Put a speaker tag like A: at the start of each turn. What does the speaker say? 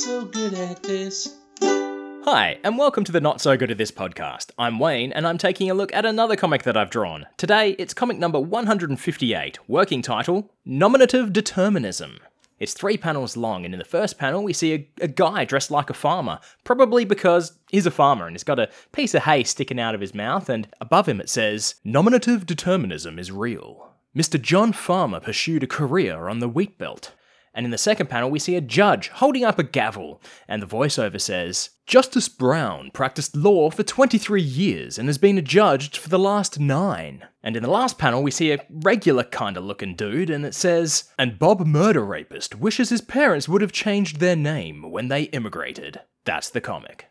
A: so good at this.
B: Hi, and welcome to the Not So Good at This podcast. I'm Wayne, and I'm taking a look at another comic that I've drawn. Today, it's comic number 158, working title Nominative Determinism. It's three panels long, and in the first panel, we see a, a guy dressed like a farmer, probably because he's a farmer and he's got a piece of hay sticking out of his mouth, and above him it says, Nominative determinism is real. Mr. John Farmer pursued a career on the wheat belt. And in the second panel, we see a judge holding up a gavel, and the voiceover says, Justice Brown practiced law for 23 years and has been adjudged for the last nine. And in the last panel, we see a regular kinda looking dude, and it says, And Bob Murder Rapist wishes his parents would have changed their name when they immigrated. That's the comic.